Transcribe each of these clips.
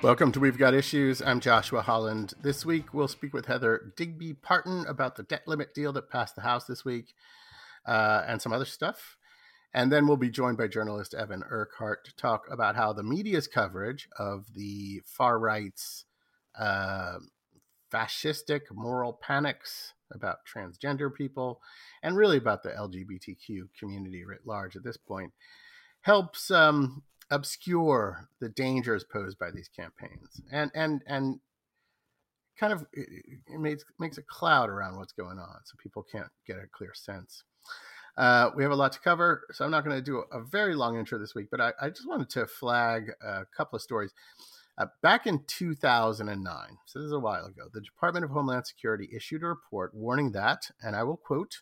Welcome to We've Got Issues. I'm Joshua Holland. This week we'll speak with Heather Digby Parton about the debt limit deal that passed the House this week uh, and some other stuff. And then we'll be joined by journalist Evan Urquhart to talk about how the media's coverage of the far right's uh, fascistic moral panics about transgender people and really about the LGBTQ community writ large at this point helps um, obscure the dangers posed by these campaigns. And and and kind of it makes makes a cloud around what's going on so people can't get a clear sense. Uh, we have a lot to cover so i'm not going to do a, a, very long intro this week but I, I, just wanted to flag a couple of stories. Uh, back in 2009 so this is a while ago the department of homeland security issued a report warning that and i will quote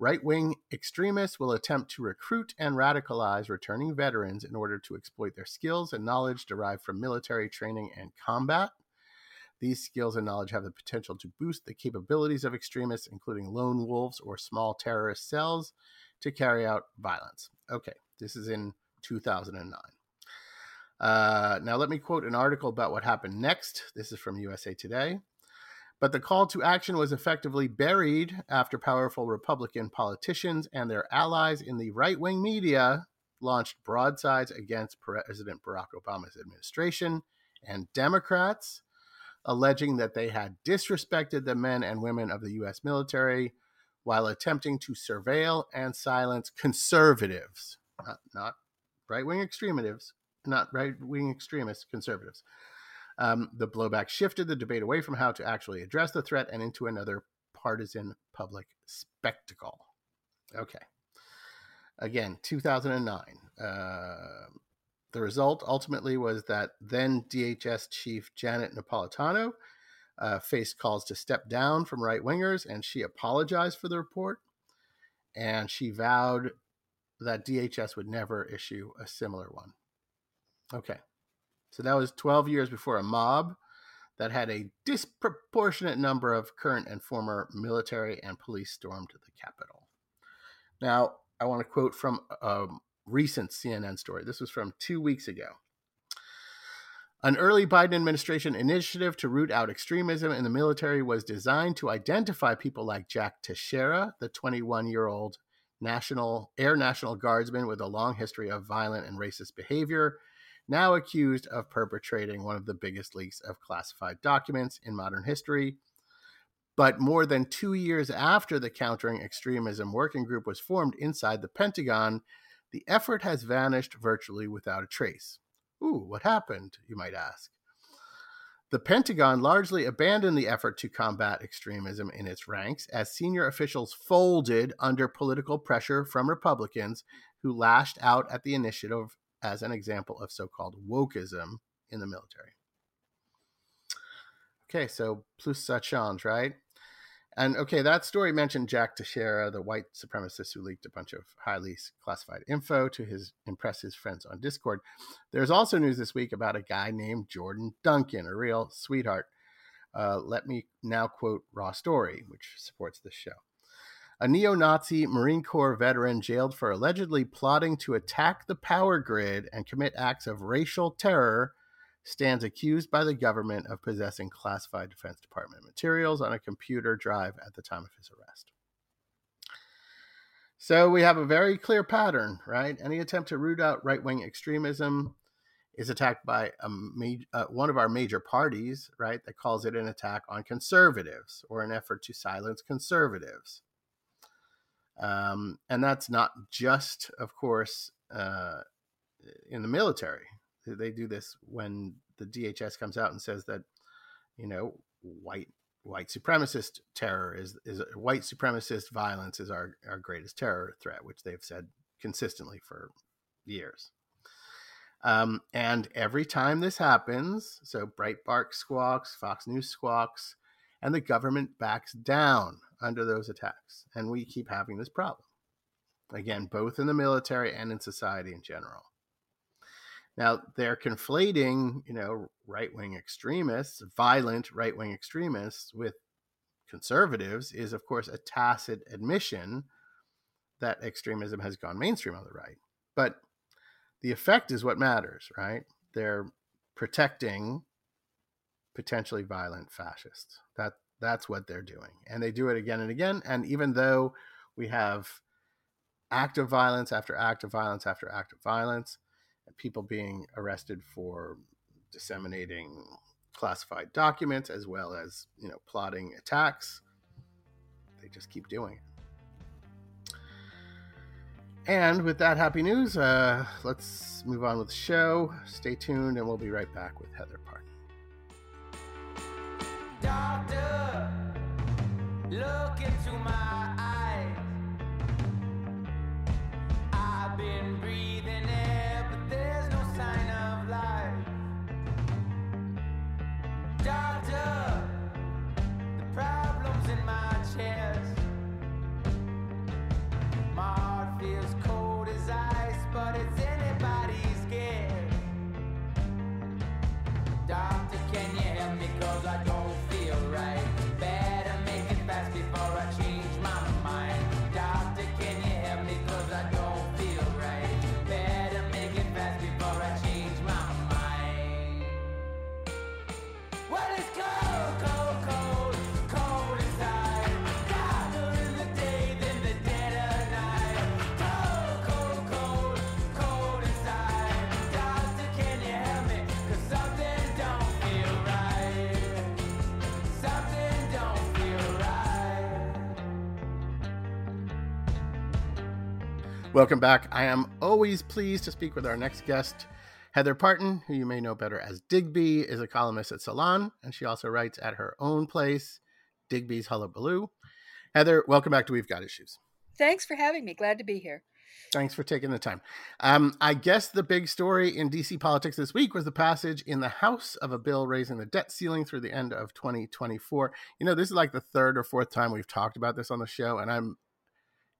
Right wing extremists will attempt to recruit and radicalize returning veterans in order to exploit their skills and knowledge derived from military training and combat. These skills and knowledge have the potential to boost the capabilities of extremists, including lone wolves or small terrorist cells, to carry out violence. Okay, this is in 2009. Uh, now, let me quote an article about what happened next. This is from USA Today. But the call to action was effectively buried after powerful Republican politicians and their allies in the right wing media launched broadsides against President Barack Obama's administration and Democrats, alleging that they had disrespected the men and women of the U.S. military while attempting to surveil and silence conservatives, not, not right wing extremists, not right wing extremists, conservatives. Um, the blowback shifted the debate away from how to actually address the threat and into another partisan public spectacle. Okay. Again, 2009. Uh, the result ultimately was that then DHS chief Janet Napolitano uh, faced calls to step down from right wingers, and she apologized for the report. And she vowed that DHS would never issue a similar one. Okay. So that was 12 years before a mob that had a disproportionate number of current and former military and police stormed the Capitol. Now, I want to quote from a recent CNN story. This was from two weeks ago. An early Biden administration initiative to root out extremism in the military was designed to identify people like Jack Teixeira, the 21 year old national air national guardsman with a long history of violent and racist behavior now accused of perpetrating one of the biggest leaks of classified documents in modern history. But more than two years after the Countering Extremism Working Group was formed inside the Pentagon, the effort has vanished virtually without a trace. Ooh, what happened, you might ask? The Pentagon largely abandoned the effort to combat extremism in its ranks as senior officials folded under political pressure from Republicans who lashed out at the initiative as an example of so called wokeism in the military. Okay, so plus ça change, right? And okay, that story mentioned Jack Teixeira, the white supremacist who leaked a bunch of highly classified info to his impress his friends on Discord. There's also news this week about a guy named Jordan Duncan, a real sweetheart. Uh, let me now quote Raw Story, which supports this show. A neo Nazi Marine Corps veteran jailed for allegedly plotting to attack the power grid and commit acts of racial terror stands accused by the government of possessing classified Defense Department materials on a computer drive at the time of his arrest. So we have a very clear pattern, right? Any attempt to root out right wing extremism is attacked by a ma- uh, one of our major parties, right? That calls it an attack on conservatives or an effort to silence conservatives. Um, and that's not just, of course, uh, in the military. They do this when the DHS comes out and says that, you know, white white supremacist terror is is white supremacist violence is our our greatest terror threat, which they've said consistently for years. Um, and every time this happens, so Breitbart squawks, Fox News squawks, and the government backs down under those attacks. And we keep having this problem. Again, both in the military and in society in general. Now, they're conflating, you know, right wing extremists, violent right wing extremists, with conservatives, is of course a tacit admission that extremism has gone mainstream on the right. But the effect is what matters, right? They're protecting potentially violent fascists. That that's what they're doing, and they do it again and again. And even though we have act of violence after act of violence after act of violence, people being arrested for disseminating classified documents as well as you know plotting attacks, they just keep doing it. And with that happy news, uh, let's move on with the show. Stay tuned, and we'll be right back with Heather Parton. Doctor, look into my eyes. I've been breathing air, but there's no sign of life. Doctor, the problem's in my chest. Welcome back. I am always pleased to speak with our next guest. Heather Parton, who you may know better as Digby, is a columnist at Salon, and she also writes at her own place, Digby's Hullabaloo. Heather, welcome back to We've Got Issues. Thanks for having me. Glad to be here. Thanks for taking the time. Um, I guess the big story in DC politics this week was the passage in the House of a bill raising the debt ceiling through the end of 2024. You know, this is like the third or fourth time we've talked about this on the show, and I'm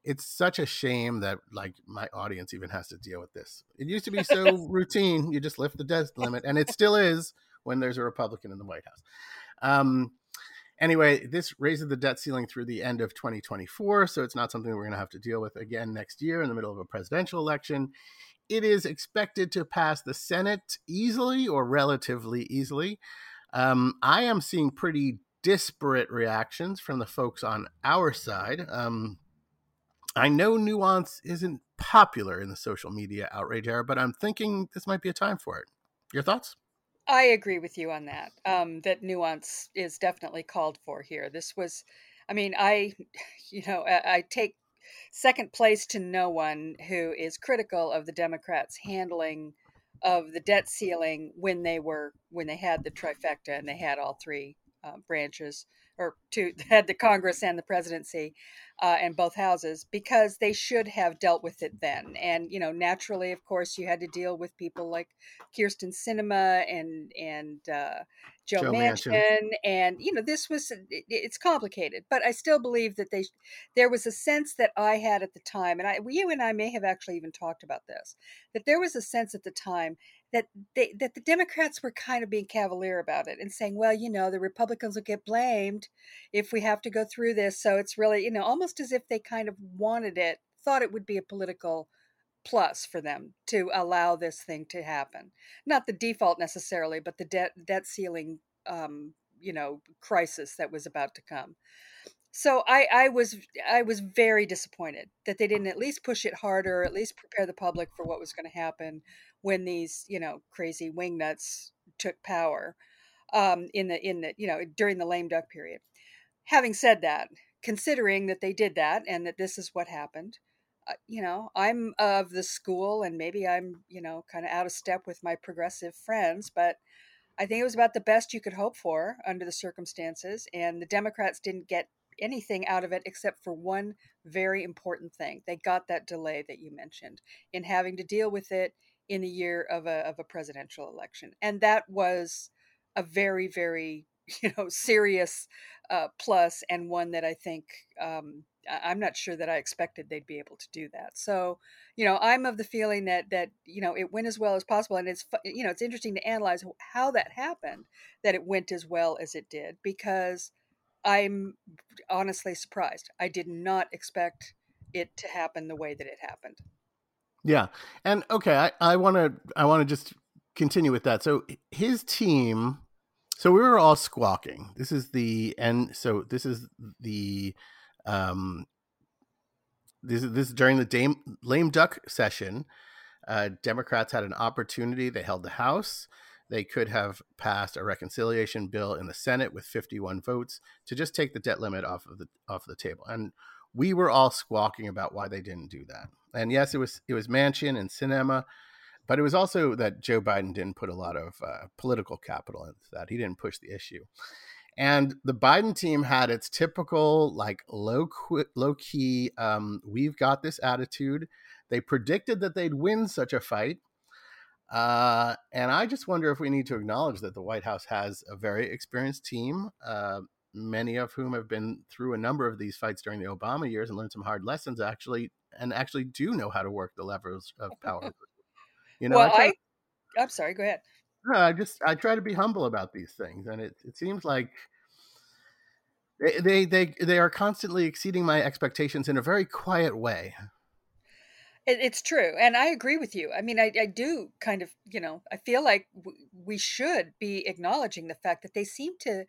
it's such a shame that like my audience even has to deal with this. It used to be so routine. You just lift the debt limit, and it still is when there's a Republican in the White House. Um, anyway, this raises the debt ceiling through the end of 2024, so it's not something we're going to have to deal with again next year in the middle of a presidential election. It is expected to pass the Senate easily or relatively easily. Um, I am seeing pretty disparate reactions from the folks on our side. Um, I know nuance isn't popular in the social media outrage era, but I'm thinking this might be a time for it. Your thoughts? I agree with you on that. Um, that nuance is definitely called for here. This was, I mean, I, you know, I, I take second place to no one who is critical of the Democrats' handling of the debt ceiling when they were when they had the trifecta and they had all three uh, branches or to had the Congress and the presidency uh, and both houses because they should have dealt with it then. And you know, naturally, of course, you had to deal with people like Kyrsten Sinema and and uh, Joe, Joe Manchin, Manchin, and you know, this was it, it's complicated, but I still believe that they there was a sense that I had at the time, and I you and I may have actually even talked about this that there was a sense at the time that they that the Democrats were kind of being cavalier about it and saying, well, you know, the Republicans will get blamed if we have to go through this. So it's really, you know, almost as if they kind of wanted it, thought it would be a political plus for them to allow this thing to happen. Not the default necessarily, but the debt debt ceiling um, you know, crisis that was about to come so I, I was I was very disappointed that they didn't at least push it harder, at least prepare the public for what was going to happen when these you know crazy wingnuts took power um, in the in the you know during the lame duck period. Having said that, considering that they did that and that this is what happened, uh, you know I'm of the school and maybe I'm you know kind of out of step with my progressive friends, but I think it was about the best you could hope for under the circumstances, and the Democrats didn't get anything out of it except for one very important thing. They got that delay that you mentioned in having to deal with it in the year of a of a presidential election, and that was a very very you know serious uh, plus and one that I think um, I'm not sure that I expected they'd be able to do that. So, you know, I'm of the feeling that that you know it went as well as possible, and it's you know it's interesting to analyze how that happened that it went as well as it did because I'm honestly surprised. I did not expect it to happen the way that it happened. Yeah. And okay, I, I wanna I wanna just continue with that. So his team So we were all squawking. This is the and so this is the um this is this is during the dame, lame duck session. Uh, Democrats had an opportunity. They held the House. They could have passed a reconciliation bill in the Senate with 51 votes to just take the debt limit off of the off the table. And we were all squawking about why they didn't do that. And yes, it was it was Manchin and Sinema, but it was also that Joe Biden didn't put a lot of uh, political capital into that. He didn't push the issue. And the Biden team had its typical like low low key um, we've got this attitude. They predicted that they'd win such a fight uh, and I just wonder if we need to acknowledge that the White House has a very experienced team, uh, many of whom have been through a number of these fights during the Obama years and learned some hard lessons. Actually, and actually do know how to work the levers of power. You know, well, I, I I'm sorry. Go ahead. No, I just I try to be humble about these things, and it it seems like they they they, they are constantly exceeding my expectations in a very quiet way. It, it's true, and I agree with you. I mean, I, I do kind of, you know, I feel like w- we should be acknowledging the fact that they seem to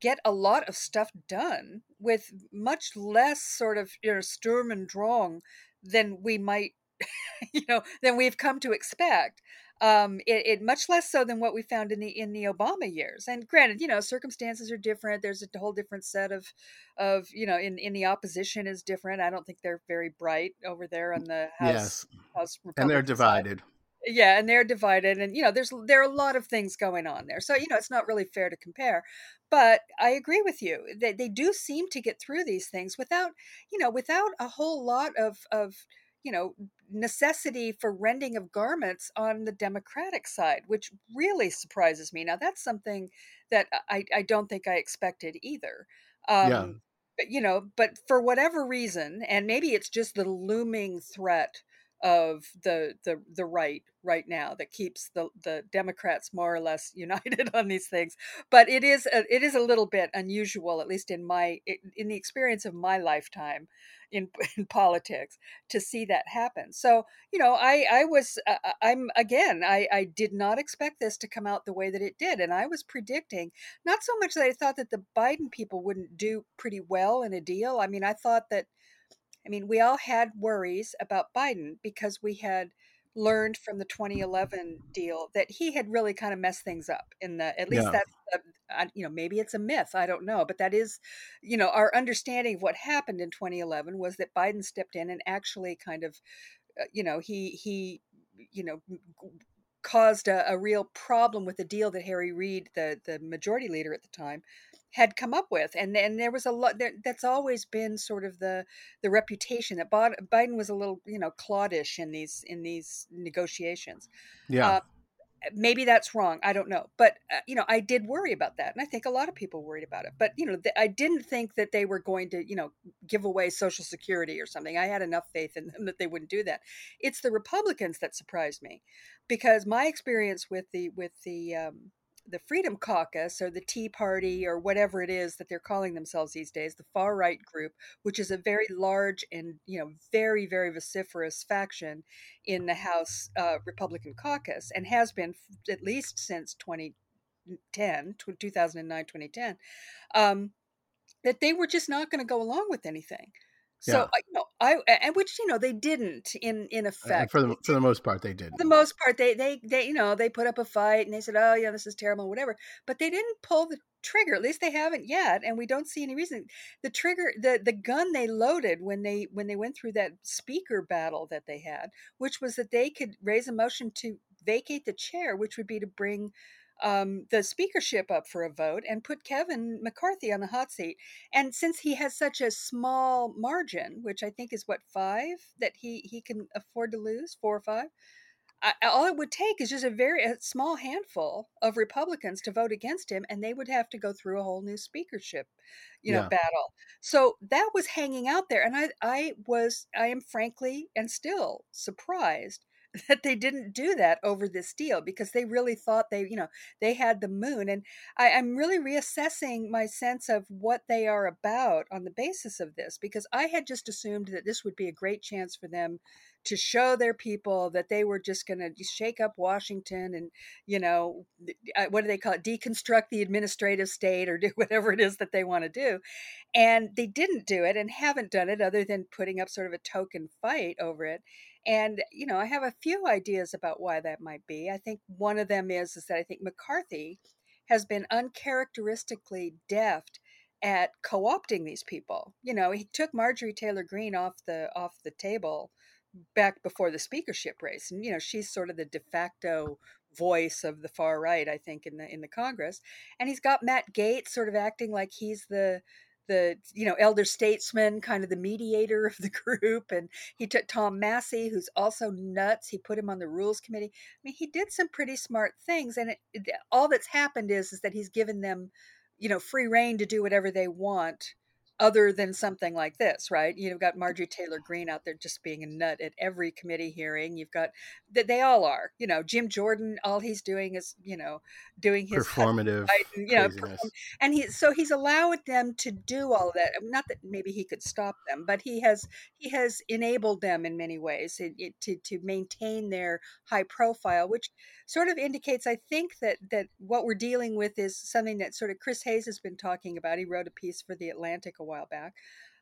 get a lot of stuff done with much less sort of you know sturm and drang than we might you know than we've come to expect um, it, it, much less so than what we found in the in the Obama years. And granted, you know, circumstances are different. There's a whole different set of of you know, in in the opposition is different. I don't think they're very bright over there on the House. Yes. House Republican and they're divided. Side. Yeah, and they're divided, and you know, there's there are a lot of things going on there. So you know, it's not really fair to compare. But I agree with you. They they do seem to get through these things without you know without a whole lot of of you know necessity for rending of garments on the democratic side which really surprises me now that's something that i, I don't think i expected either um, yeah. but you know but for whatever reason and maybe it's just the looming threat of the the the right right now that keeps the the Democrats more or less united on these things. But it is a, it is a little bit unusual, at least in my in the experience of my lifetime in, in politics, to see that happen. So you know, I I was uh, uh, I'm again I I did not expect this to come out the way that it did, and I was predicting not so much that I thought that the Biden people wouldn't do pretty well in a deal. I mean, I thought that I mean, we all had worries about Biden because we had learned from the 2011 deal that he had really kind of messed things up in the at least yeah. that's uh, you know maybe it's a myth i don't know but that is you know our understanding of what happened in 2011 was that biden stepped in and actually kind of uh, you know he he you know caused a, a real problem with the deal that harry reid the the majority leader at the time had come up with and and there was a lot that, that's always been sort of the the reputation that Biden was a little you know cloddish in these in these negotiations. Yeah. Uh, maybe that's wrong i don't know but uh, you know i did worry about that and i think a lot of people worried about it but you know th- i didn't think that they were going to you know give away social security or something i had enough faith in them that they wouldn't do that. It's the republicans that surprised me because my experience with the with the um, the Freedom Caucus or the Tea Party or whatever it is that they're calling themselves these days, the far right group, which is a very large and you know very very vociferous faction in the House uh, Republican caucus and has been at least since 2010, 2009, 2010, um, that they were just not going to go along with anything. So yeah. you know, I and which you know they didn't in in uh, effect. for the for the most part, they did. For the most part, they they they you know they put up a fight and they said, "Oh yeah, this is terrible," whatever. But they didn't pull the trigger. At least they haven't yet, and we don't see any reason. The trigger, the the gun they loaded when they when they went through that speaker battle that they had, which was that they could raise a motion to vacate the chair, which would be to bring um, the speakership up for a vote and put Kevin McCarthy on the hot seat. And since he has such a small margin, which I think is what five that he he can afford to lose, four or five. I, all it would take is just a very a small handful of Republicans to vote against him, and they would have to go through a whole new speakership, you know, yeah. battle. So that was hanging out there, and I, I was, I am frankly and still surprised that they didn't do that over this deal because they really thought they, you know, they had the moon. And I, I'm really reassessing my sense of what they are about on the basis of this because I had just assumed that this would be a great chance for them to show their people that they were just going to shake up Washington and, you know, uh, what do they call it? Deconstruct the administrative state or do whatever it is that they want to do. And they didn't do it and haven't done it other than putting up sort of a token fight over it. And, you know, I have a few ideas about why that might be. I think one of them is, is that I think McCarthy has been uncharacteristically deft at co-opting these people. You know, he took Marjorie Taylor Greene off the off the table back before the speakership race and you know she's sort of the de facto voice of the far right i think in the in the congress and he's got matt gaetz sort of acting like he's the the you know elder statesman kind of the mediator of the group and he took tom massie who's also nuts. He put him on the rules committee. I mean he did some pretty smart things and it, all that's happened is is that he's given them you know free reign to do whatever they want other than something like this, right? You've got mm. Marjorie Taylor Greene out there just being a nut at every committee hearing. You've got that they all are. You know, Jim Jordan, all he's doing is you know doing his performative, you know, and he so he's allowed them to do all of that. Not that maybe he could stop them, but he has he has enabled them in many ways it, to to maintain their high profile, which sort of indicates, I think, that that what we're dealing with is something that sort of Chris Hayes has been talking about. He wrote a piece for the Atlantic a while back.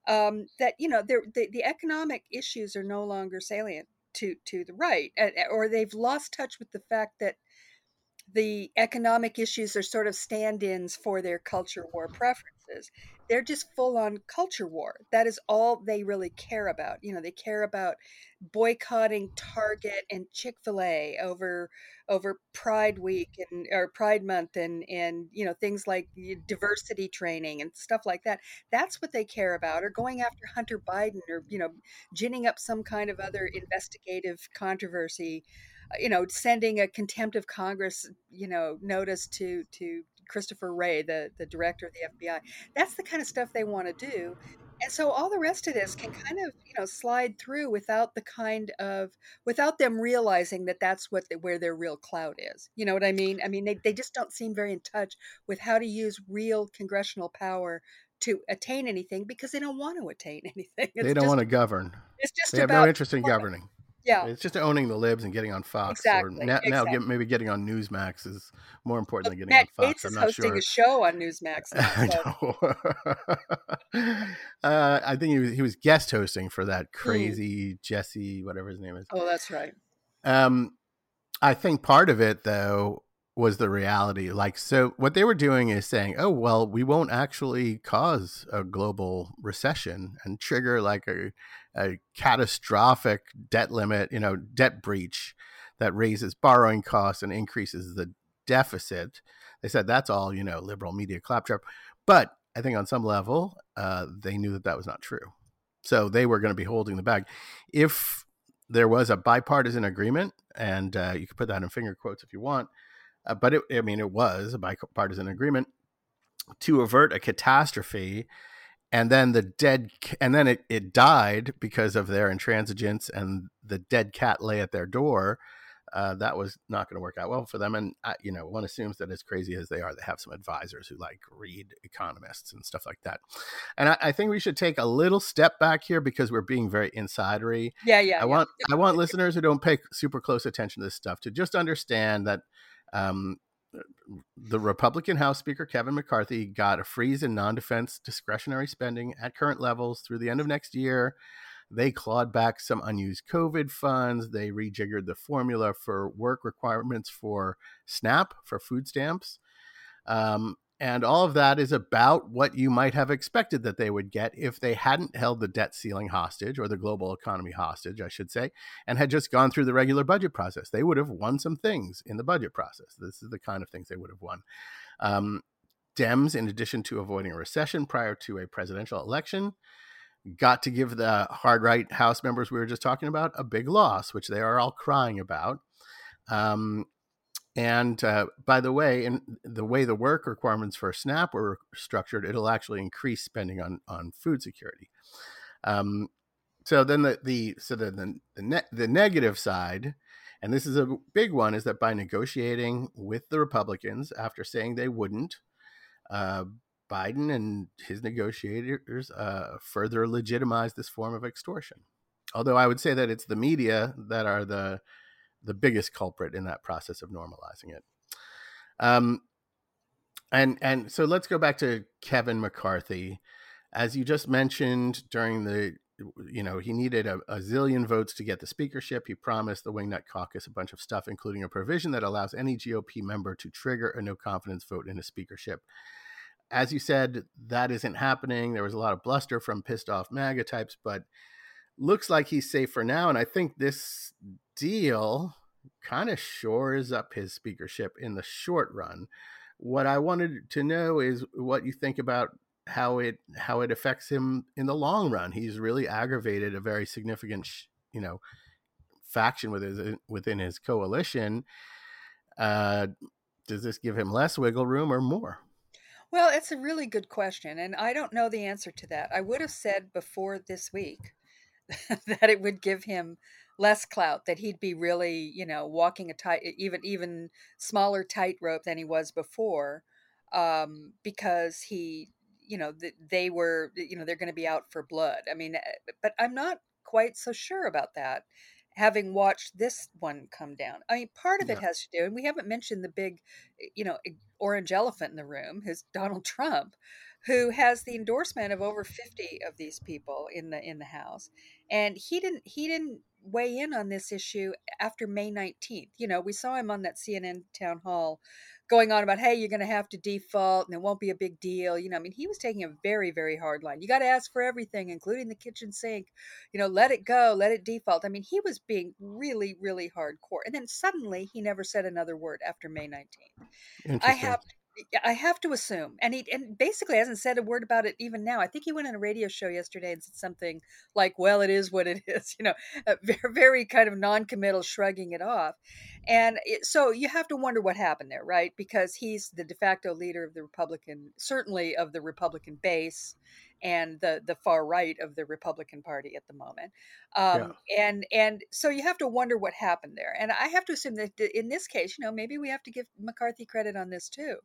Um, that you know the, the economic issues are no longer salient to to the right, or they've lost touch with the fact that the economic issues are sort of stand-ins for their culture war they're just full on culture war. That is all they really care about. You know, they care about boycotting Target and Chick-fil-A over over Pride Week and or Pride Month and and you know things like diversity training and stuff like that. That's what they care about or going after Hunter Biden or you know ginning up some kind of other investigative controversy uh, you know sending a contempt of congress you know notice to to Christopher Wray, the, the director of the FBI. That's the kind of stuff they want to do. And so all the rest of this can kind of, you know, slide through without the kind of, without them realizing that that's what, the, where their real clout is. You know what I mean? I mean, they, they just don't seem very in touch with how to use real congressional power to attain anything because they don't want to attain anything. It's they don't just, want to govern. It's just they have no interest in governing. Yeah, it's just owning the libs and getting on Fox. Exactly. Or na- exactly. now, get, maybe getting on Newsmax is more important than getting Matt on Fox. is I'm not hosting sure. a show on Newsmax. Now, so. uh, I think he was he was guest hosting for that hmm. crazy mm. Jesse, whatever his name is. Oh, that's right. Um, I think part of it though was the reality. Like, so what they were doing is saying, oh, well, we won't actually cause a global recession and trigger like a, a catastrophic debt limit, you know, debt breach that raises borrowing costs and increases the deficit. They said that's all, you know, liberal media claptrap. But I think on some level, uh, they knew that that was not true. So they were going to be holding the bag. If there was a bipartisan agreement, and uh, you can put that in finger quotes if you want, uh, but it, I mean, it was a bipartisan agreement to avert a catastrophe. And then the dead, and then it, it died because of their intransigence, and the dead cat lay at their door. Uh, that was not going to work out well for them. And uh, you know, one assumes that as crazy as they are, they have some advisors who like read economists and stuff like that. And I, I think we should take a little step back here because we're being very insidery. Yeah, yeah. I yeah. want I want listeners who don't pay super close attention to this stuff to just understand that um, the Republican House Speaker Kevin McCarthy got a freeze in non defense discretionary spending at current levels through the end of next year. They clawed back some unused COVID funds. They rejiggered the formula for work requirements for SNAP, for food stamps. Um, and all of that is about what you might have expected that they would get if they hadn't held the debt ceiling hostage or the global economy hostage, I should say, and had just gone through the regular budget process. They would have won some things in the budget process. This is the kind of things they would have won. Um, Dems, in addition to avoiding a recession prior to a presidential election, got to give the hard right House members we were just talking about a big loss, which they are all crying about. Um, and uh, by the way, in the way the work requirements for SNAP were structured, it'll actually increase spending on on food security. Um, so then the the so then the the, ne- the negative side and this is a big one, is that by negotiating with the Republicans after saying they wouldn't, uh, Biden and his negotiators uh, further legitimize this form of extortion. Although I would say that it's the media that are the the biggest culprit in that process of normalizing it. Um, and and so let's go back to Kevin McCarthy, as you just mentioned during the you know, he needed a, a, zillion votes to get the speakership. He promised the Wingnut Caucus a bunch of stuff, including a provision that allows any GOP member to trigger a no confidence vote in a speakership. As you said, that isn't happening. There was a lot of bluster from pissed off MAGA types, but looks like he's safe for now. And I think this deal kind of shores up his speakership in the short run. What I wanted to know is what you think about how it how it affects him in the long run. He's really aggravated a very significant, you know, faction within his, within his coalition. Uh, does this give him less wiggle room or more? Well, it's a really good question, and I don't know the answer to that. I would have said before this week that it would give him less clout, that he'd be really, you know, walking a tight, even even smaller tightrope than he was before, um, because he you know they were you know they're going to be out for blood i mean eh, but i'm not quite so sure about that having watched this one come down i mean part of yeah. it has to do and we haven't mentioned the big eh, you know orange elephant in the room who's donald trump who has the endorsement of over 50 of these people in the in the house and he didn't he didn't weigh in on this issue after may 19th you know we saw him on that cnn town hall going on about, hey, you're going to have to default and it won't be a big deal. You know, I mean, he was taking a very, very hard line. You got to ask for everything, including the kitchen sink. You know, let it go, let it default. I mean, he was being really, really hardcore. And then suddenly he never said another word after May 19th. I have I have to assume, and he and basically hasn't said a word about it even now. I think he went on a radio show yesterday and said something like, "Well, it is what it is," you know, very, very kind of non-committal, shrugging it off. And it, so you have to wonder what happened there, right? Because he's the de facto leader of the Republican, certainly of the Republican base, and the the far right of the Republican Party at the moment. Um, yeah. And and so you have to wonder what happened there. And I have to assume that in this case, you know, maybe we have to give McCarthy credit on this too.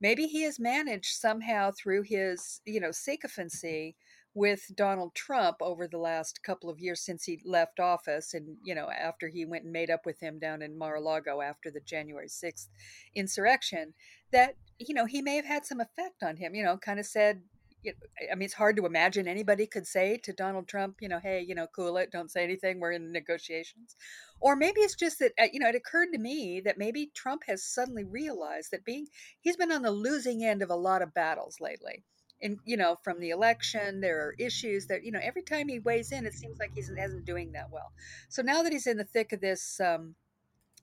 Maybe he has managed somehow through his you know sycophancy with Donald Trump over the last couple of years since he left office and you know after he went and made up with him down in Mar-a-Lago after the January 6th insurrection that you know he may have had some effect on him you know kind of said I mean, it's hard to imagine anybody could say to Donald Trump, you know, hey, you know, cool it, don't say anything, we're in negotiations. Or maybe it's just that, uh, you know, it occurred to me that maybe Trump has suddenly realized that being, he's been on the losing end of a lot of battles lately. And, you know, from the election, there are issues that, you know, every time he weighs in, it seems like he isn't doing that well. So now that he's in the thick of this, um,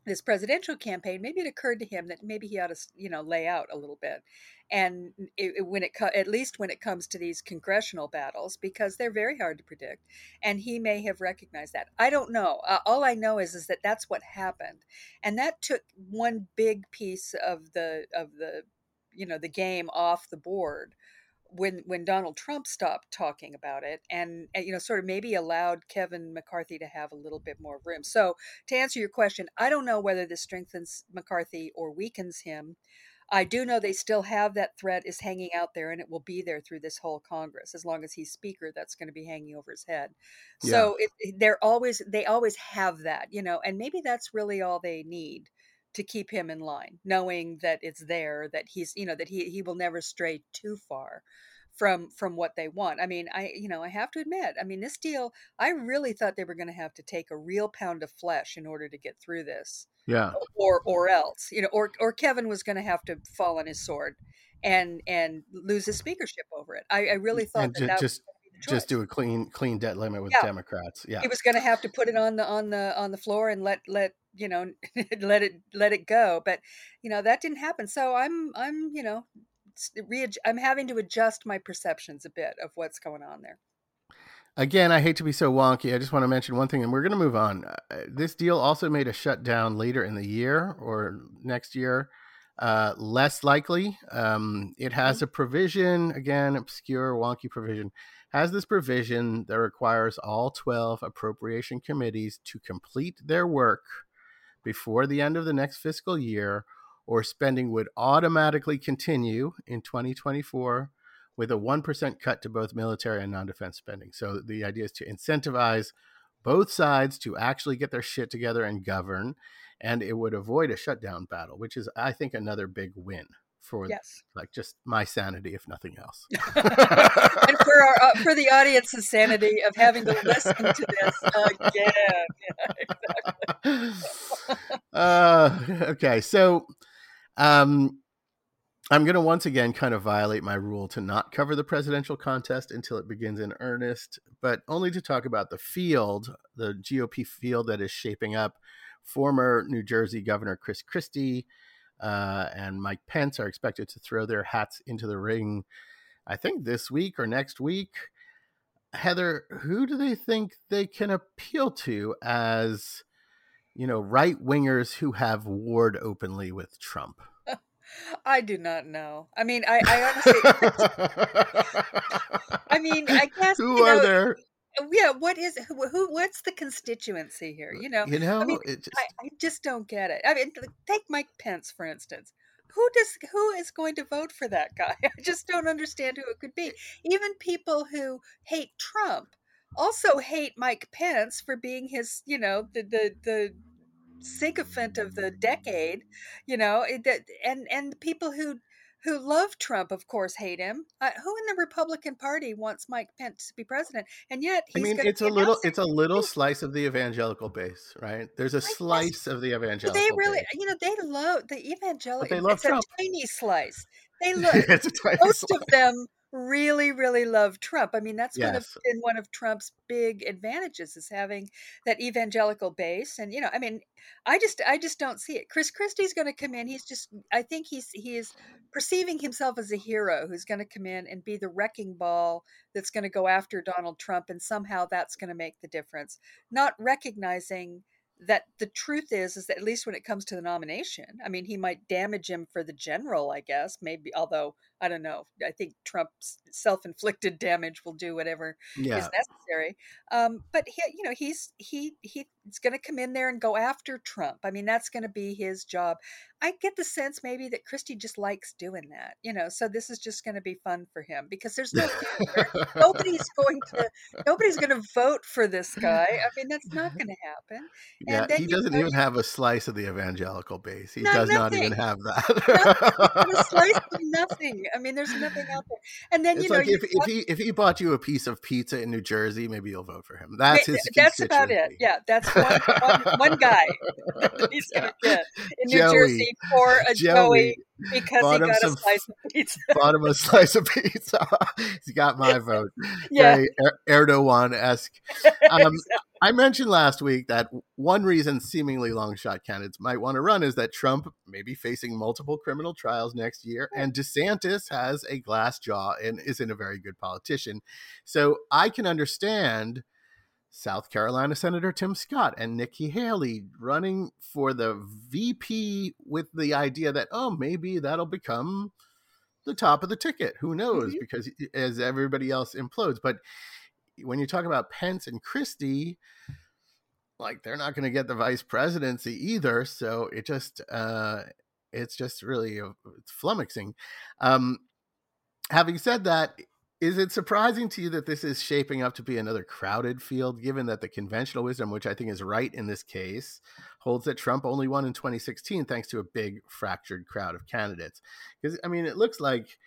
this presidential campaign, maybe it occurred to him that maybe he ought to, you know, lay out a little bit, and it, it, when it at least when it comes to these congressional battles, because they're very hard to predict, and he may have recognized that. I don't know. Uh, all I know is is that that's what happened, and that took one big piece of the of the, you know, the game off the board when when Donald Trump stopped talking about it and, and, you know sort of maybe allowed Kevin McCarthy to have a little bit more room. So to answer your question, I don't know whether this strengthens McCarthy or weakens him. I do know they still have that threat is hanging out there and it will be there through this whole Congress as long as he's speaker that's going to be hanging over his head. Yeah. So it, they're always they always have that, you know, and maybe that's really all they need to keep him in line, knowing that it's there, that he's, you know, that he he will never stray too far from from what they want. I mean, I you know, I have to admit, I mean, this deal, I really thought they were going to have to take a real pound of flesh in order to get through this. Yeah. Or or else, you know, or or Kevin was going to have to fall on his sword and and lose his speakership over it. I, I really thought that, that just just do a clean clean debt limit with yeah. Democrats. Yeah, he was going to have to put it on the on the on the floor and let let you know let it let it go. But you know that didn't happen. So I'm I'm you know I'm having to adjust my perceptions a bit of what's going on there. Again, I hate to be so wonky. I just want to mention one thing, and we're going to move on. Uh, this deal also made a shutdown later in the year or next year uh, less likely. Um, it has mm-hmm. a provision, again, obscure, wonky provision has this provision that requires all 12 appropriation committees to complete their work before the end of the next fiscal year, or spending would automatically continue in 2024 with a 1% cut to both military and non defense spending. So the idea is to incentivize both sides to actually get their shit together and govern, and it would avoid a shutdown battle, which is, I think, another big win for yes. like just my sanity, if nothing else, and for our uh, for the audience's sanity of having to listen to this again. Yeah, exactly. uh, okay, so um, I'm going to once again kind of violate my rule to not cover the presidential contest until it begins in earnest, but only to talk about the field, the GOP field that is shaping up. Former New Jersey Governor Chris Christie uh, and Mike Pence are expected to throw their hats into the ring, I think this week or next week. Heather, who do they think they can appeal to as, you know, right wingers who have warred openly with Trump? I do not know. I mean, I, I honestly, I mean, I guess who are know, there? Oh, yeah, what is who, who? What's the constituency here? You know, you know, I, mean, just... I, I just don't get it. I mean, take Mike Pence for instance who does who is going to vote for that guy? I just don't understand who it could be. Eh Even people who hate Trump also hate Mike Pence for being his, you know, the the the sycophant of the decade, you know, eh, and and people who who love Trump, of course, hate him. Uh, who in the Republican Party wants Mike Pence to be president? And yet, I mean, it's a little, it's a little slice of the evangelical base, right? There's a slice of the evangelical. They really, base. you know, they love the evangelical. They love it's Trump. a tiny slice. They love most slice. of them really really love trump. I mean that's yes. one of been one of trump's big advantages is having that evangelical base. And you know i mean i just i just don't see it. Chris christie's going to come in. He's just i think he's he is perceiving himself as a hero who's going to come in and be the wrecking ball that's going to go after donald trump and somehow that's going to make the difference. Not recognizing that the truth is is that at least when it comes to the nomination i mean he might damage him for the general i guess maybe although I don't know. I think Trump's self-inflicted damage will do whatever yeah. is necessary. Um, but he, you know, he's he he's going to come in there and go after Trump. I mean, that's going to be his job. I get the sense maybe that Christie just likes doing that. You know, so this is just going to be fun for him because there's no nobody's going to nobody's going to vote for this guy. I mean, that's not going to happen. And yeah, he doesn't even have a slice of the evangelical base. He does nothing. not even have that. nothing. a slice of nothing. I mean, there's nothing out there. And then it's you know, like if, if he if he bought you a piece of pizza in New Jersey, maybe you'll vote for him. That's his. That's about it. Yeah, that's one, one, one guy he's gonna get in New Joey, Jersey for a Joey. Joey because he got a slice of pizza. bought him a slice of pizza. He's got my vote. Yeah. Very Erdogan esque. Um, exactly. I mentioned last week that one reason seemingly long shot candidates might want to run is that Trump may be facing multiple criminal trials next year, and DeSantis has a glass jaw and isn't a very good politician. So I can understand South Carolina Senator Tim Scott and Nikki Haley running for the VP with the idea that, oh, maybe that'll become the top of the ticket. Who knows? Mm-hmm. Because as everybody else implodes. But when you talk about Pence and Christie, like they're not going to get the vice presidency either. So it just, uh, it's just really uh, it's flummoxing. Um, having said that, is it surprising to you that this is shaping up to be another crowded field, given that the conventional wisdom, which I think is right in this case, holds that Trump only won in 2016 thanks to a big fractured crowd of candidates? Because, I mean, it looks like,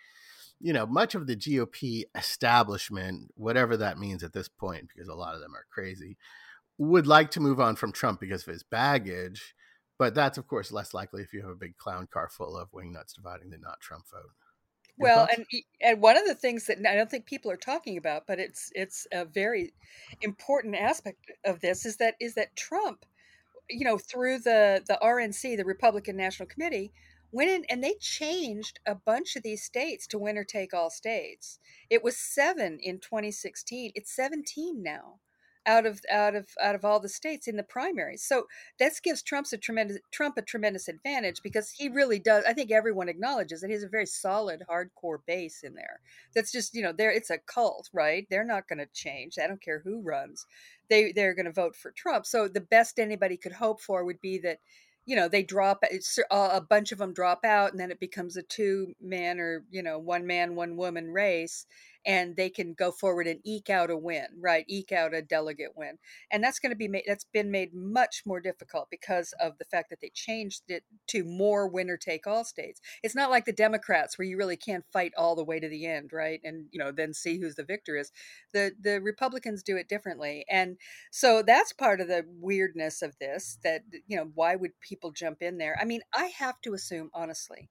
you know, much of the GOP establishment, whatever that means at this point, because a lot of them are crazy, would like to move on from Trump because of his baggage. But that's, of course, less likely if you have a big clown car full of wingnuts dividing the not Trump vote well and and one of the things that i don't think people are talking about but it's it's a very important aspect of this is that is that trump you know through the the rnc the republican national committee went in and they changed a bunch of these states to winner take all states. It was seven in 2016 it's 17 now out of out of out of all the states in the primaries. So that gives Trump's a tremendous Trump a tremendous advantage because he really does. I think everyone acknowledges that he has a very solid, hardcore base in there. That's just you know there it's a cult, right? They're not going to change. I don't care who runs. They they're going to vote for Trump. So the best anybody could hope for would be that you know they drop it's uh, a bunch of them drop out and then it becomes a two man or you know one man one woman race and they can go forward and eke out a win, right? Eke out a delegate win. And that's going to be made, that's been made much more difficult because of the fact that they changed it to more winner take all states. It's not like the Democrats where you really can't fight all the way to the end, right? And, you know, then see who's the victor is. The, the Republicans do it differently. And so that's part of the weirdness of this that, you know, why would people jump in there? I mean, I have to assume, honestly,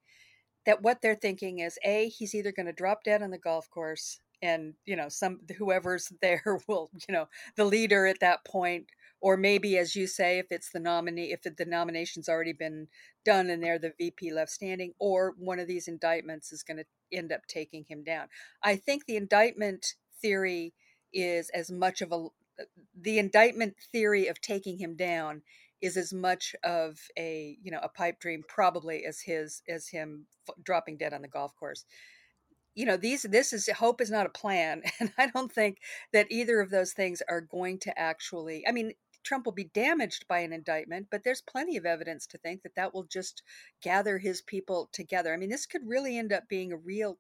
that what they're thinking is a he's either going to drop dead on the golf course and you know some whoever's there will you know the leader at that point or maybe as you say if it's the nominee if the nomination's already been done and they're the vp left standing or one of these indictments is going to end up taking him down. I think the indictment theory is as much of a uh, the indictment theory of taking him down is as much of a you know a pipe dream probably as his as him f- dropping dead on the golf course. You know these this is hope is not a plan and i don't think that either of those things are going to actually i mean trump will be damaged by an indictment but there's plenty of evidence to think that that will just gather his people together. I mean this could really end up being a real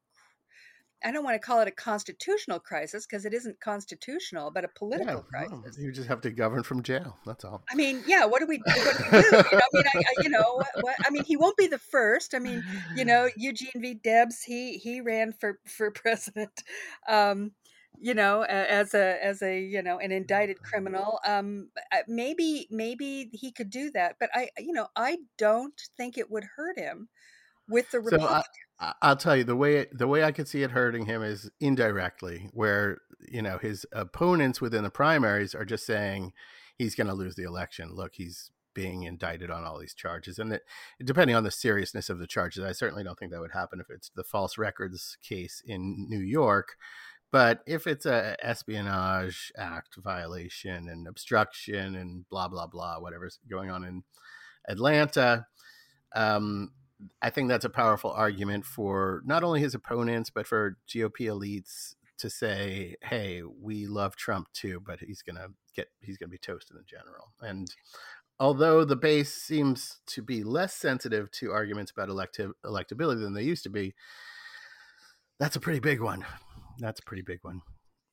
I don't want to call it a constitutional crisis because it isn't constitutional, but a political yeah, crisis. you just have to govern from jail. That's all. I mean, yeah. What do we, what do, we do? You know, I mean, I, I, you know, what, I mean, he won't be the first. I mean, you know, Eugene V. Debs, he he ran for for president. Um, you know, as a as a you know an indicted criminal. Um, maybe maybe he could do that, but I you know I don't think it would hurt him with the Republicans. So I'll tell you the way the way I could see it hurting him is indirectly, where you know his opponents within the primaries are just saying he's going to lose the election. Look, he's being indicted on all these charges, and that depending on the seriousness of the charges, I certainly don't think that would happen if it's the false records case in New York. But if it's a espionage act violation and obstruction and blah blah blah, whatever's going on in Atlanta, um, I think that's a powerful argument for not only his opponents, but for GOP elites to say, "Hey, we love Trump too, but he's gonna get he's gonna be toasted in general." And although the base seems to be less sensitive to arguments about elective electability than they used to be, that's a pretty big one. That's a pretty big one.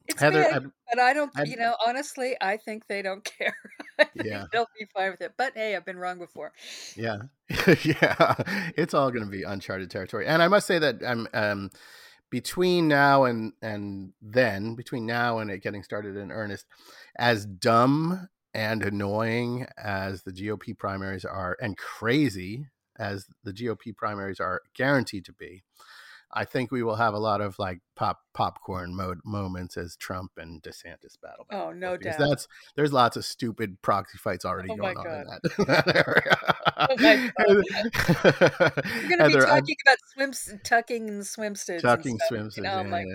It's Heather, big, I'd, but I don't. I'd, you know, honestly, I think they don't care. yeah, they'll be fine with it. But hey, I've been wrong before. Yeah, yeah, it's all going to be uncharted territory. And I must say that I'm um, between now and and then, between now and it getting started in earnest, as dumb and annoying as the GOP primaries are, and crazy as the GOP primaries are guaranteed to be. I think we will have a lot of like pop popcorn mode moments as Trump and DeSantis battle. Oh no doubt. That's there's lots of stupid proxy fights already oh going on in that, that area. oh We're going to be talking I'm, about swim tucking and swimsuits. Tucking swimsuits. Oh my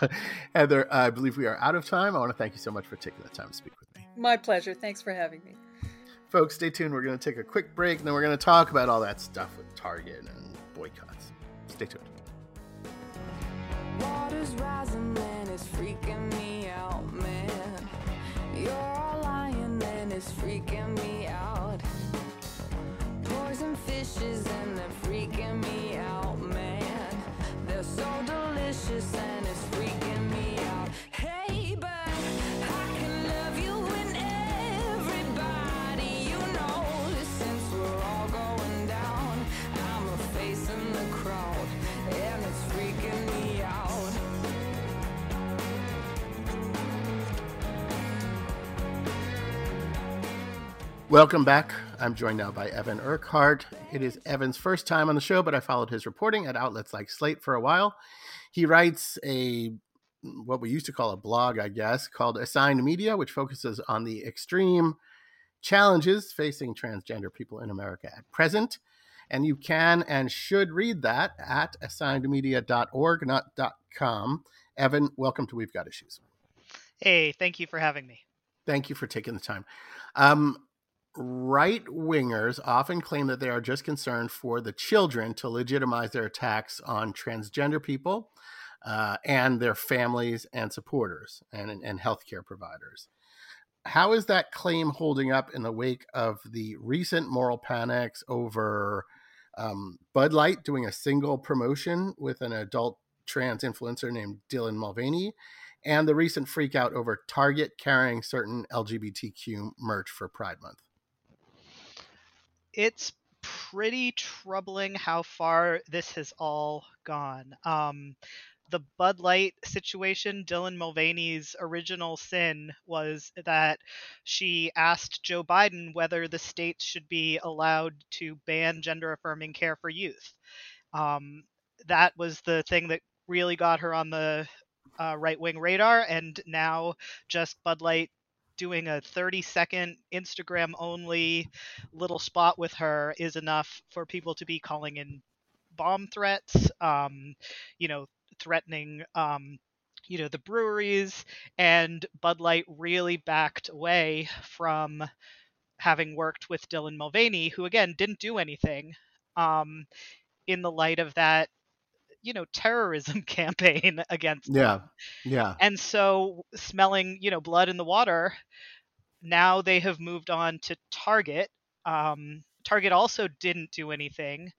god. Heather, I believe we are out of time. I want to thank you so much for taking the time to speak with me. My pleasure. Thanks for having me. Folks, stay tuned. We're going to take a quick break, and then we're going to talk about all that stuff with Target and boycott. Stay tuned. Rising and it's freaking me out, man. Out. Fishes and they're freaking me out, man. They're so delicious and it's Welcome back. I'm joined now by Evan Urquhart. It is Evan's first time on the show, but I followed his reporting at outlets like Slate for a while. He writes a what we used to call a blog, I guess, called Assigned Media, which focuses on the extreme challenges facing transgender people in America at present. And you can and should read that at assignedmedia.org, not .com. Evan, welcome to We've Got Issues. Hey, thank you for having me. Thank you for taking the time. Um, right wingers often claim that they are just concerned for the children to legitimize their attacks on transgender people uh, and their families and supporters and, and healthcare providers. how is that claim holding up in the wake of the recent moral panics over um, Bud Light doing a single promotion with an adult trans influencer named Dylan Mulvaney, and the recent freak out over Target carrying certain LGBTQ merch for Pride Month? It's pretty troubling how far this has all gone. Um, the Bud Light situation, Dylan Mulvaney's original sin was that she asked Joe Biden whether the states should be allowed to ban gender affirming care for youth. Um, that was the thing that really got her on the uh, right wing radar, and now just Bud Light doing a 30 second Instagram only little spot with her is enough for people to be calling in bomb threats. Um, you know, threatening um, you know the breweries and bud light really backed away from having worked with dylan mulvaney who again didn't do anything um, in the light of that you know terrorism campaign against yeah them. yeah and so smelling you know blood in the water now they have moved on to target um, target also didn't do anything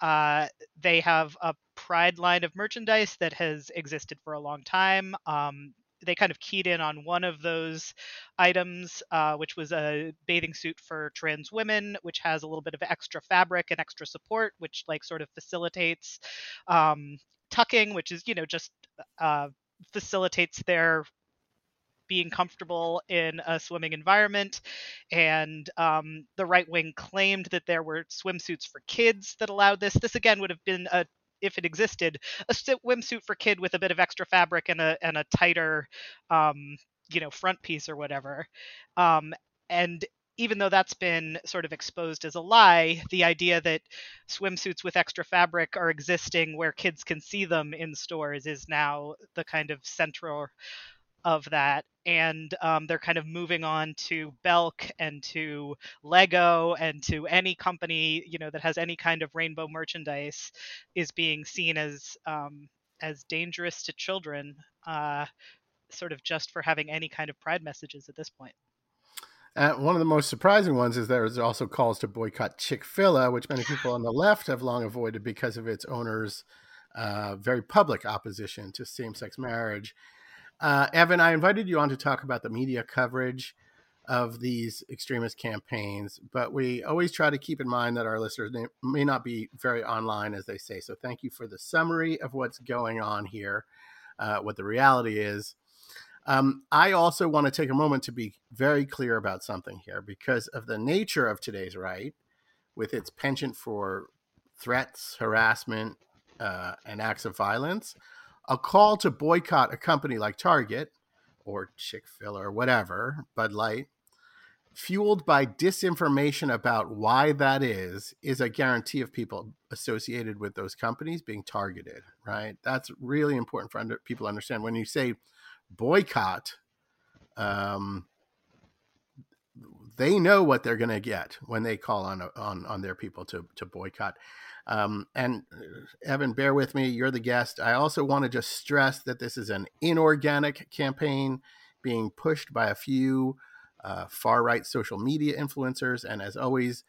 uh, they have a Pride line of merchandise that has existed for a long time. Um, they kind of keyed in on one of those items, uh, which was a bathing suit for trans women, which has a little bit of extra fabric and extra support, which like sort of facilitates um, tucking, which is you know just uh, facilitates their being comfortable in a swimming environment. And um, the right wing claimed that there were swimsuits for kids that allowed this. This again would have been a if it existed, a swimsuit for kid with a bit of extra fabric and a and a tighter, um, you know, front piece or whatever. Um, and even though that's been sort of exposed as a lie, the idea that swimsuits with extra fabric are existing where kids can see them in stores is now the kind of central of that and um, they're kind of moving on to belk and to lego and to any company you know that has any kind of rainbow merchandise is being seen as um, as dangerous to children uh, sort of just for having any kind of pride messages at this point uh, one of the most surprising ones is there is also calls to boycott Chick-fil-A, which many people on the left have long avoided because of its owners' uh, very public opposition to same-sex marriage. Uh, Evan, I invited you on to talk about the media coverage of these extremist campaigns, but we always try to keep in mind that our listeners may not be very online, as they say. So thank you for the summary of what's going on here, uh, what the reality is. Um, I also want to take a moment to be very clear about something here because of the nature of today's right, with its penchant for threats, harassment, uh, and acts of violence a call to boycott a company like Target or Chick fil A or whatever, Bud Light, fueled by disinformation about why that is, is a guarantee of people associated with those companies being targeted, right? That's really important for under, people to understand. When you say boycott, um, they know what they're going to get when they call on on on their people to to boycott. Um, and uh, Evan, bear with me, you're the guest. I also want to just stress that this is an inorganic campaign being pushed by a few uh, far right social media influencers. And as always,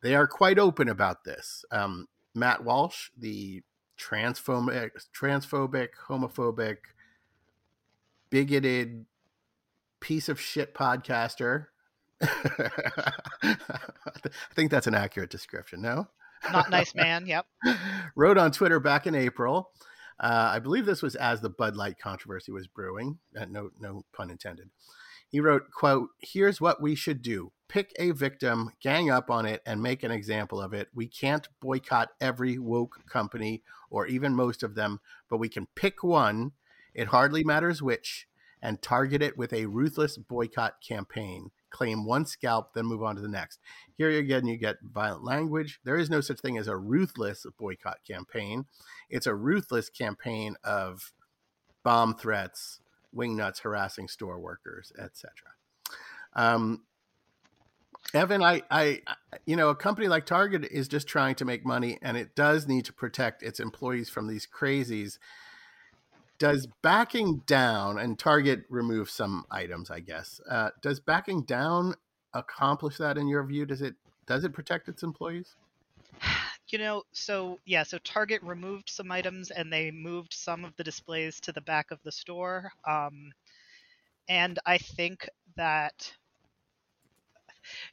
they are quite open about this. Um, Matt Walsh, the transphobic, transphobic, homophobic, bigoted piece of shit podcaster. I think that's an accurate description. No, not nice man. Yep. Wrote on Twitter back in April. Uh, I believe this was as the Bud Light controversy was brewing. Uh, no, no pun intended. He wrote, "quote Here's what we should do: pick a victim, gang up on it, and make an example of it. We can't boycott every woke company or even most of them, but we can pick one. It hardly matters which." And target it with a ruthless boycott campaign claim one scalp, then move on to the next. Here again, you get violent language. There is no such thing as a ruthless boycott campaign. It's a ruthless campaign of bomb threats, wingnuts harassing store workers, etc. Um, Evan, I, I, you know, a company like Target is just trying to make money, and it does need to protect its employees from these crazies does backing down and Target remove some items? I guess uh, does backing down accomplish that in your view? Does it does it protect its employees? You know, so yeah, so Target removed some items and they moved some of the displays to the back of the store. Um, and I think that,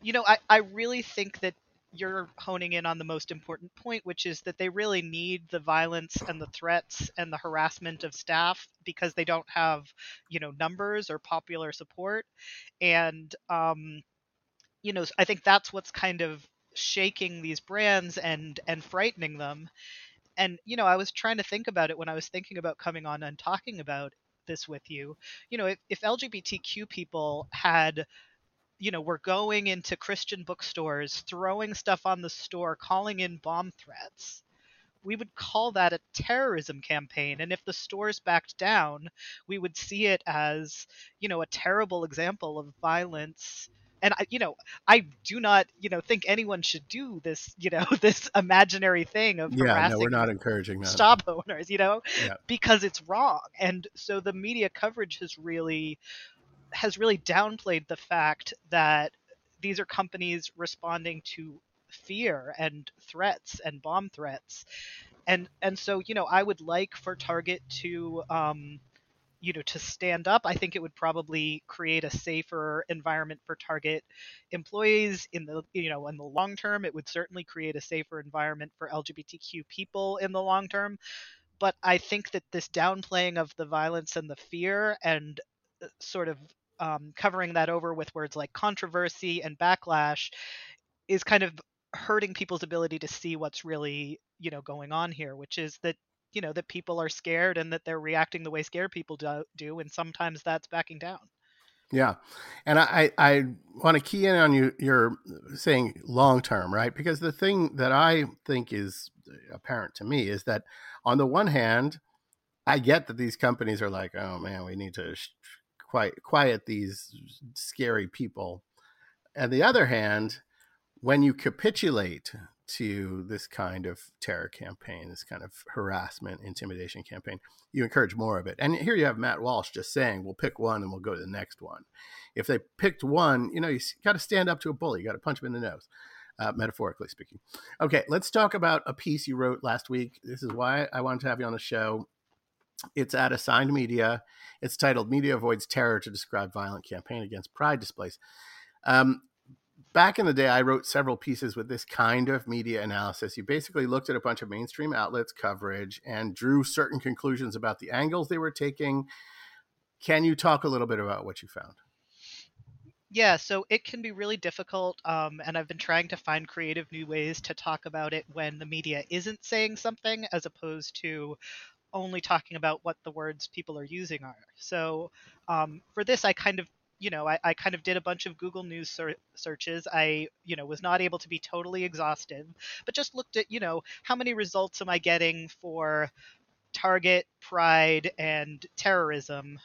you know, I, I really think that you're honing in on the most important point, which is that they really need the violence and the threats and the harassment of staff because they don't have, you know, numbers or popular support. And, um, you know, I think that's what's kind of shaking these brands and and frightening them. And you know, I was trying to think about it when I was thinking about coming on and talking about this with you. You know, if, if LGBTQ people had you know, were going into Christian bookstores, throwing stuff on the store, calling in bomb threats. We would call that a terrorism campaign. And if the stores backed down, we would see it as, you know, a terrible example of violence and I, you know, I do not, you know, think anyone should do this, you know, this imaginary thing of yeah, harassing no, we're not encouraging that. stop owners, you know, Yeah. because it's wrong. And so the media coverage has really has really downplayed the fact that these are companies responding to fear and threats and bomb threats. And and so, you know, I would like for Target to um you know to stand up. I think it would probably create a safer environment for target employees in the you know in the long term. It would certainly create a safer environment for lgbtq people in the long term. But i think that this downplaying of the violence and the fear and uh, sort of um, covering that over with words like controversy and backlash is kind of hurting people's ability to see what's really you know going on here which is that you know that people are scared and that they're reacting the way scared people do, do and sometimes that's backing down Yeah, and I I want to key in on you. You're saying long term, right? Because the thing that I think is apparent to me is that on the one hand, I get that these companies are like, oh man, we need to sh- quiet quiet these scary people. And the other hand, when you capitulate to this kind of terror campaign, this kind of harassment, intimidation campaign, you encourage more of it. And here you have Matt Walsh just saying, we'll pick one and we'll go to the next one. If they picked one, you know, you got to stand up to a bully, you got to punch him in the nose. Uh, metaphorically speaking. Okay, let's talk about a piece you wrote last week. This is why I wanted to have you on the show. It's at Assigned Media. It's titled Media Avoids Terror to Describe Violent Campaign Against Pride Displays. Um, back in the day, I wrote several pieces with this kind of media analysis. You basically looked at a bunch of mainstream outlets' coverage and drew certain conclusions about the angles they were taking. Can you talk a little bit about what you found? Yeah, so it can be really difficult, um, and I've been trying to find creative new ways to talk about it when the media isn't saying something, as opposed to only talking about what the words people are using are. So um, for this, I kind of you know, I, I, kind of did a bunch of Google News ser- searches. I, you know, was not able to be totally exhaustive, but just looked at, you know, how many results am I getting for Target, Pride, and terrorism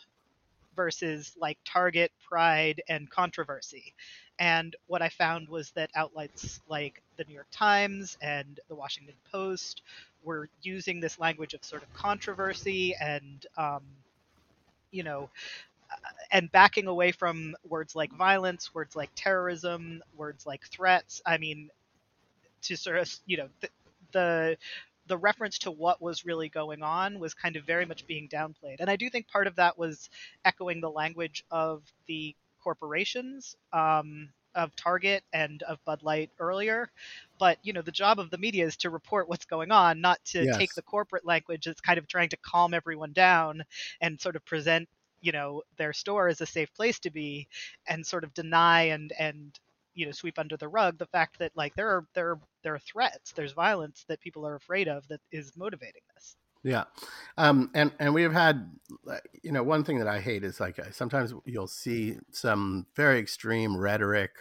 versus like Target, Pride, and controversy. And what I found was that outlets like the New York Times and the Washington Post were using this language of sort of controversy and, um, you know, and backing away from words like violence, words like terrorism, words like threats. I mean, to sort of, you know, the, the the reference to what was really going on was kind of very much being downplayed. And I do think part of that was echoing the language of the corporations, um, of Target and of Bud Light earlier. But, you know, the job of the media is to report what's going on, not to Yes. take the corporate language that's kind of trying to calm everyone down and sort of present, you know, their store as a safe place to be and sort of deny and, and, you know sweep under the rug the fact that like there are there are there are threats there's violence that people are afraid of that is motivating this Yeah, um, and and we have had, you know, one thing that I hate is like sometimes you'll see some very extreme rhetoric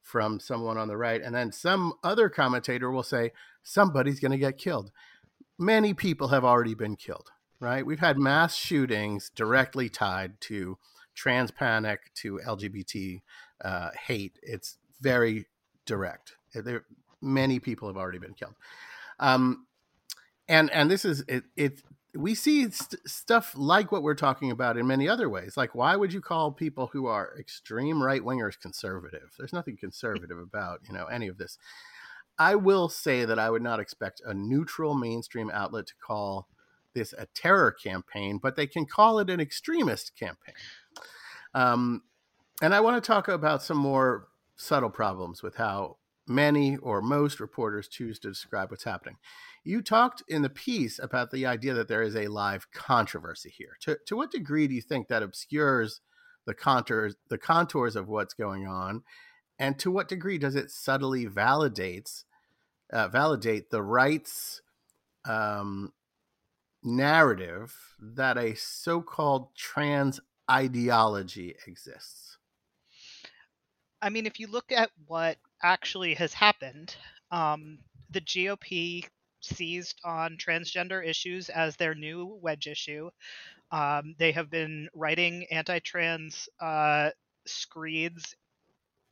from someone on the right, and then some other commentator will say somebody's going to get killed. Many people have already been killed, right? We've had mass shootings directly tied to trans panic, to LGBT uh, hate. It's very direct. There, many people have already been killed. Um, and and this is it, it we see st- stuff like what we're talking about in many other ways. Like, why would you call people who are extreme right wingers conservative? There's nothing conservative about you know any of this. I will say that I would not expect a neutral mainstream outlet to call this a terror campaign, but they can call it an extremist campaign. Um, and I want to talk about some more subtle problems with how many or most reporters choose to describe what's happening. You talked in the piece about the idea that there is a live controversy here. To, to what degree do you think that obscures the contours the contours of what's going on, and to what degree does it subtly validates uh, validate the rights um, narrative that a so-called trans ideology exists? I mean, if you look at what actually has happened, um, the GOP seized on transgender issues as their new wedge issue. Um, they have been writing anti-trans uh, screeds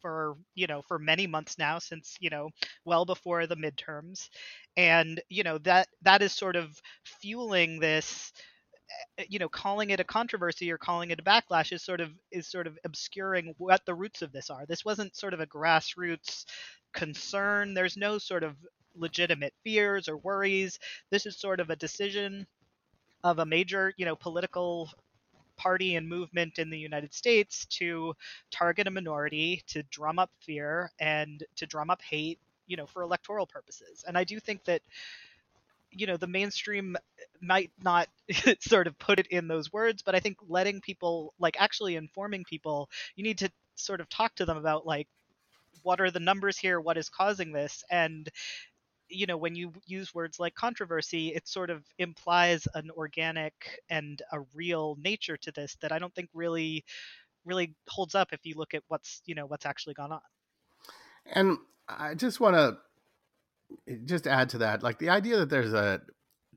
for you know for many months now since you know well before the midterms. And you know that that is sort of fueling this eh, you know calling it a controversy or calling it a backlash is sort of is sort of obscuring what the roots of this are. This wasn't sort of a grassroots concern. There's no sort of legitimate fears or worries. This is sort of a decision of a major, you know, political party and movement in the United States to target a minority, to drum up fear and to drum up hate, you know, for electoral purposes. And I do think that you know the mainstream might not sort of put it in those words but i think letting people like actually informing people you need to sort of talk to them about like what are the numbers here what is causing this and you know when you use words like controversy it sort of implies an organic and a real nature to this that i don't think really really holds up if you look at what's you know what's actually gone on. And i just want to eh, just add to that like the idea that there's a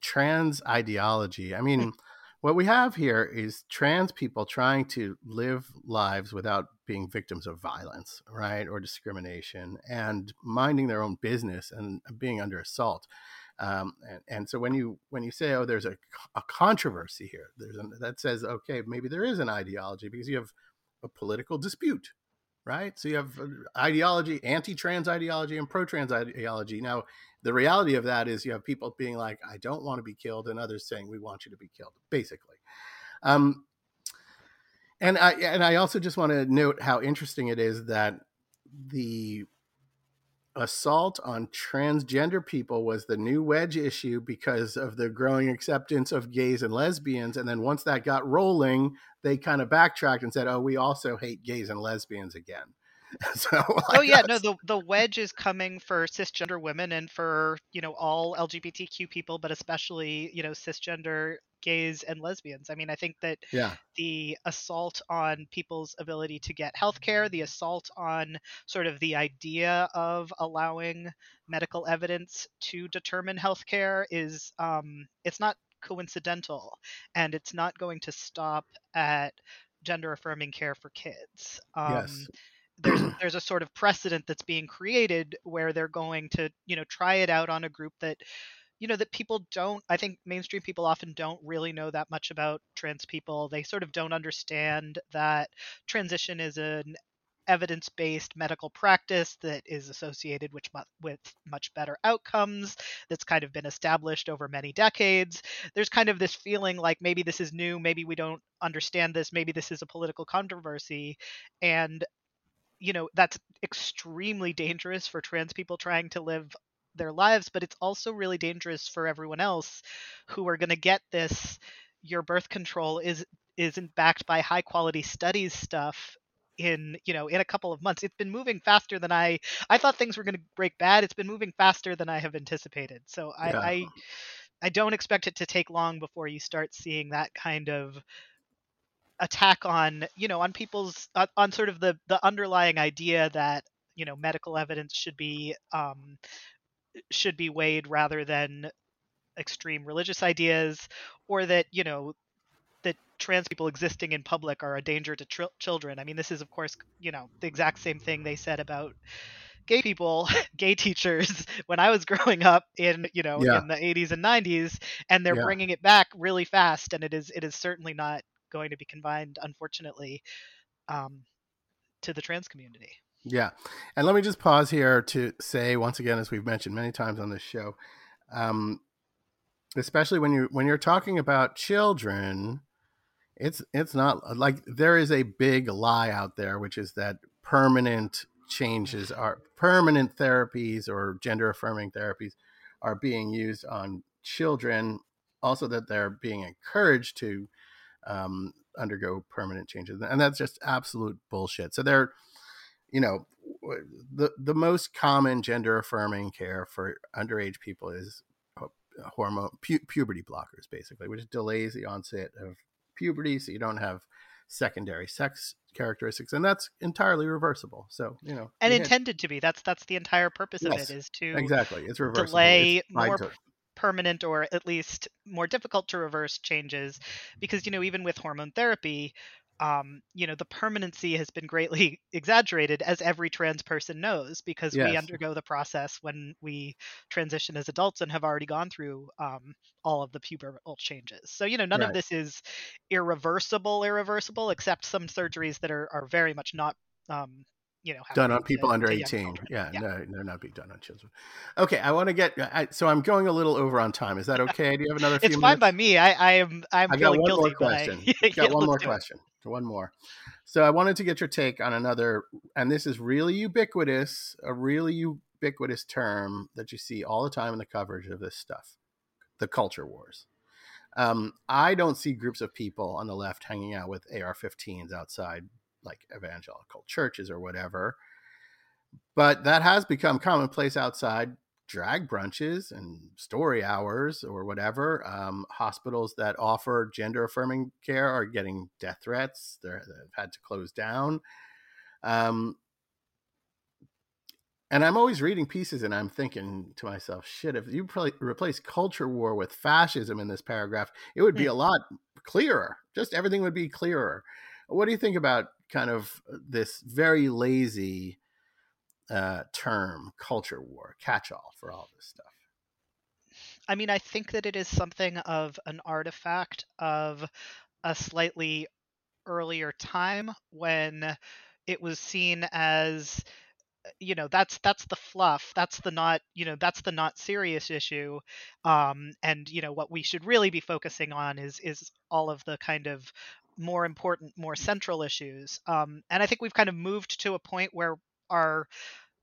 trans ideology i hmm. mean what we have here is trans people trying to live lives without being victims of violence, right, or discrimination, and minding their own business and being under assault. Um, and, and, so when you when you say, oh, there's a, a controversy here, there's that says, okay, maybe there is an ideology because you have a political dispute, right? So you have uh, ideology, anti-trans ideology, and pro-trans ideology. Now, the reality of that is you have people being like, I don't want to be killed, and others saying, we want you to be killed, basically. Um, and I and I also just want to note how interesting it is that the assault on transgender people was the new wedge issue because of the growing acceptance of gays and lesbians. And then once that got rolling they kind of backtracked and said oh we also hate gays and lesbians again. So oh yeah no the the wedge is coming for cisgender women and for you know all lgbtq people but especially you know cisgender gays and lesbians. I mean i think that yeah. the assault on people's ability to get health care the assault on sort of the idea of allowing medical evidence to determine health care is um it's not coincidental and it's not going to stop at gender affirming care for kids. Um, yes there's there's a sort of precedent that's being created where they're going to you know try it out on a group that you know that people don't i think mainstream people often don't really know that much about trans people. They sort of don't understand that transition is an evidence-based medical practice that is associated with, with much better outcomes that's kind of been established over many decades. There's kind of this feeling like maybe this is new maybe we don't understand this maybe this is a political controversy. And you know that's extremely dangerous for trans people trying to live their lives but it's also really dangerous for everyone else who are going to get this your birth control is isn't backed by high quality studies stuff in you know in a couple of months. It's been moving faster than i i thought things were going to break bad. It's been moving faster than i have anticipated. So I, yeah. I i don't expect it to take long before you start seeing that kind of attack on you know on people's on, on sort of the the underlying idea that you know medical evidence should be um, should be weighed rather than extreme religious ideas or that you know that trans people existing in public are a danger to tr- children i mean this is of course you know the exact same thing they said about gay people, gay teachers when I was growing up in, you know, Yeah. in the 80s and 90s and they're Yeah. bringing it back really fast and it is it is certainly not going to be confined unfortunately um, to the trans community. Yeah. And let me just pause here to say once again, as we've mentioned many times on this show, um, especially when you when you're talking about children, it's it's not like there is a big lie out there, which is that permanent changes are permanent therapies or gender affirming therapies are being used on children. Also, that they're being encouraged to um, undergo permanent changes, and that's just absolute bullshit. So they're you know the the most common gender affirming care for underage people is hormone pu- puberty blockers basically which delays the onset of puberty so you don't have secondary sex characteristics and that's entirely reversible. So you know And you intended to be. That's that's the entire purpose of it is to exactly. It's reversible. delay It's more permanent or at least more difficult to reverse changes because you know even with hormone therapy um, you know the permanency has been greatly exaggerated as every trans person knows because we undergo the process when we transition as adults and have already gone through um, all of the pubertal changes. So you know none Right. of this is irreversible irreversible except some surgeries that are, are very much not um, you know done on people to- under to 18 yeah, yeah. no they're not being done on children. Okay i want to get I, so i'm going a little over on time. Is that okay? Do you have another few it's minutes? fine by me. I i am i'm I got one guilty more question. I, got one more question. One more. So I wanted to get your take on another, and this is really ubiquitous, a really ubiquitous term that you see all the time in the coverage of this stuff, the culture wars. Um, I don't see groups of people on the left hanging out with AR-15s outside, like evangelical churches or whatever. But that has become commonplace outside drag brunches and story hours or whatever. Um, hospitals that offer gender affirming care are getting death threats. They're, they've had to close down. Um, and I'm always reading pieces and I'm thinking to myself, shit, if you pl- replace culture war with fascism in this paragraph, it would be a lot clearer. Just everything would be clearer. What do you think about kind of this very lazy uh, term, culture war, catch all for all this stuff? I mean, I think that it is something of an artifact of a slightly earlier time when it was seen as you know that's that's the fluff that's the not you know that's the not serious issue um and you know what we should really be focusing on is is all of the kind of more important more central issues um and i think we've kind of moved to a point where our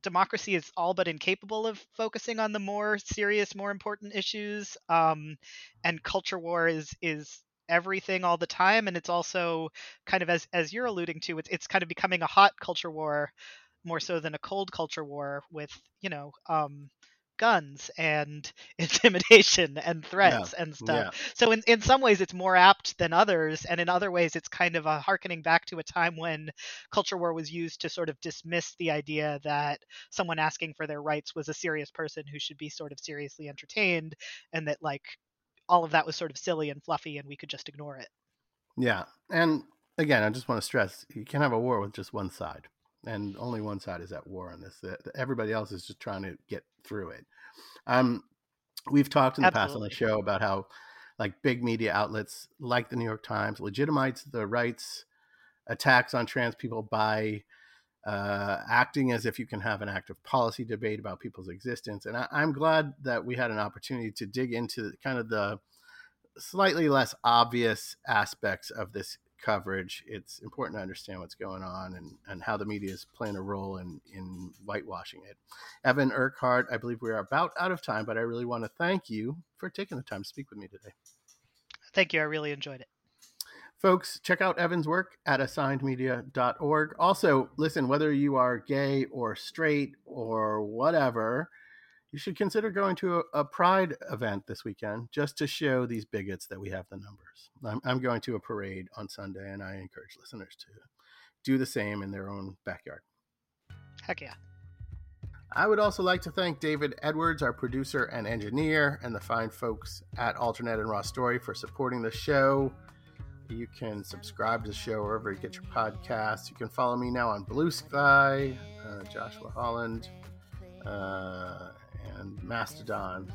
democracy is all but incapable of focusing on the more serious more important issues um and culture war is is everything all the time and it's also kind of as as you're alluding to it's it's kind of becoming a hot culture war more so than a cold culture war with you know um guns and intimidation and threats and stuff so in, in some ways it's more apt than others and in other ways it's kind of a harkening back to a time when culture war was used to sort of dismiss the idea that someone asking for their rights was a serious person who should be sort of seriously entertained and that like all of that was sort of silly and fluffy and we could just ignore it Yeah. And again, I just want to stress you can't have a war with just one side. And only one side is at war on this. The- the- Everybody else is just trying to get through it. Um, we've talked in the past on the show about how, like, big media outlets like the New York Times legitimize the rights attacks on trans people by uh, acting as if you can have an active policy debate about people's existence. And I, I'm glad that we had an opportunity to dig into kind of the slightly less obvious aspects of this coverage. It's important to understand what's going on and, and how the media is playing a role in, in whitewashing it. Evan Urquhart, I believe we are about out of time, but I really want to thank you for taking the time to speak with me today. thank you i really enjoyed it Folks, check out Evan's work at assignedmedia.org. Also, listen, whether you are gay or straight or whatever, you should consider going to a, a pride event this weekend just to show these bigots that we have the numbers. I'm, I'm going to a parade on Sunday, and I encourage listeners to do the same in their own backyard. heck yeah I would also like to thank David Edwards, our producer and engineer, and the fine folks at AlterNet and Raw Story for supporting the show. You can subscribe to the show wherever you get your podcasts. You can follow me now on Bluesky, uh, Joshua Holland. uh, and Mastodon.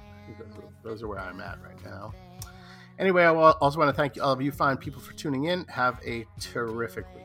Those are, where I'm at right now. Anyway, I also want to thank all of you fine people for tuning in. Have a terrific week.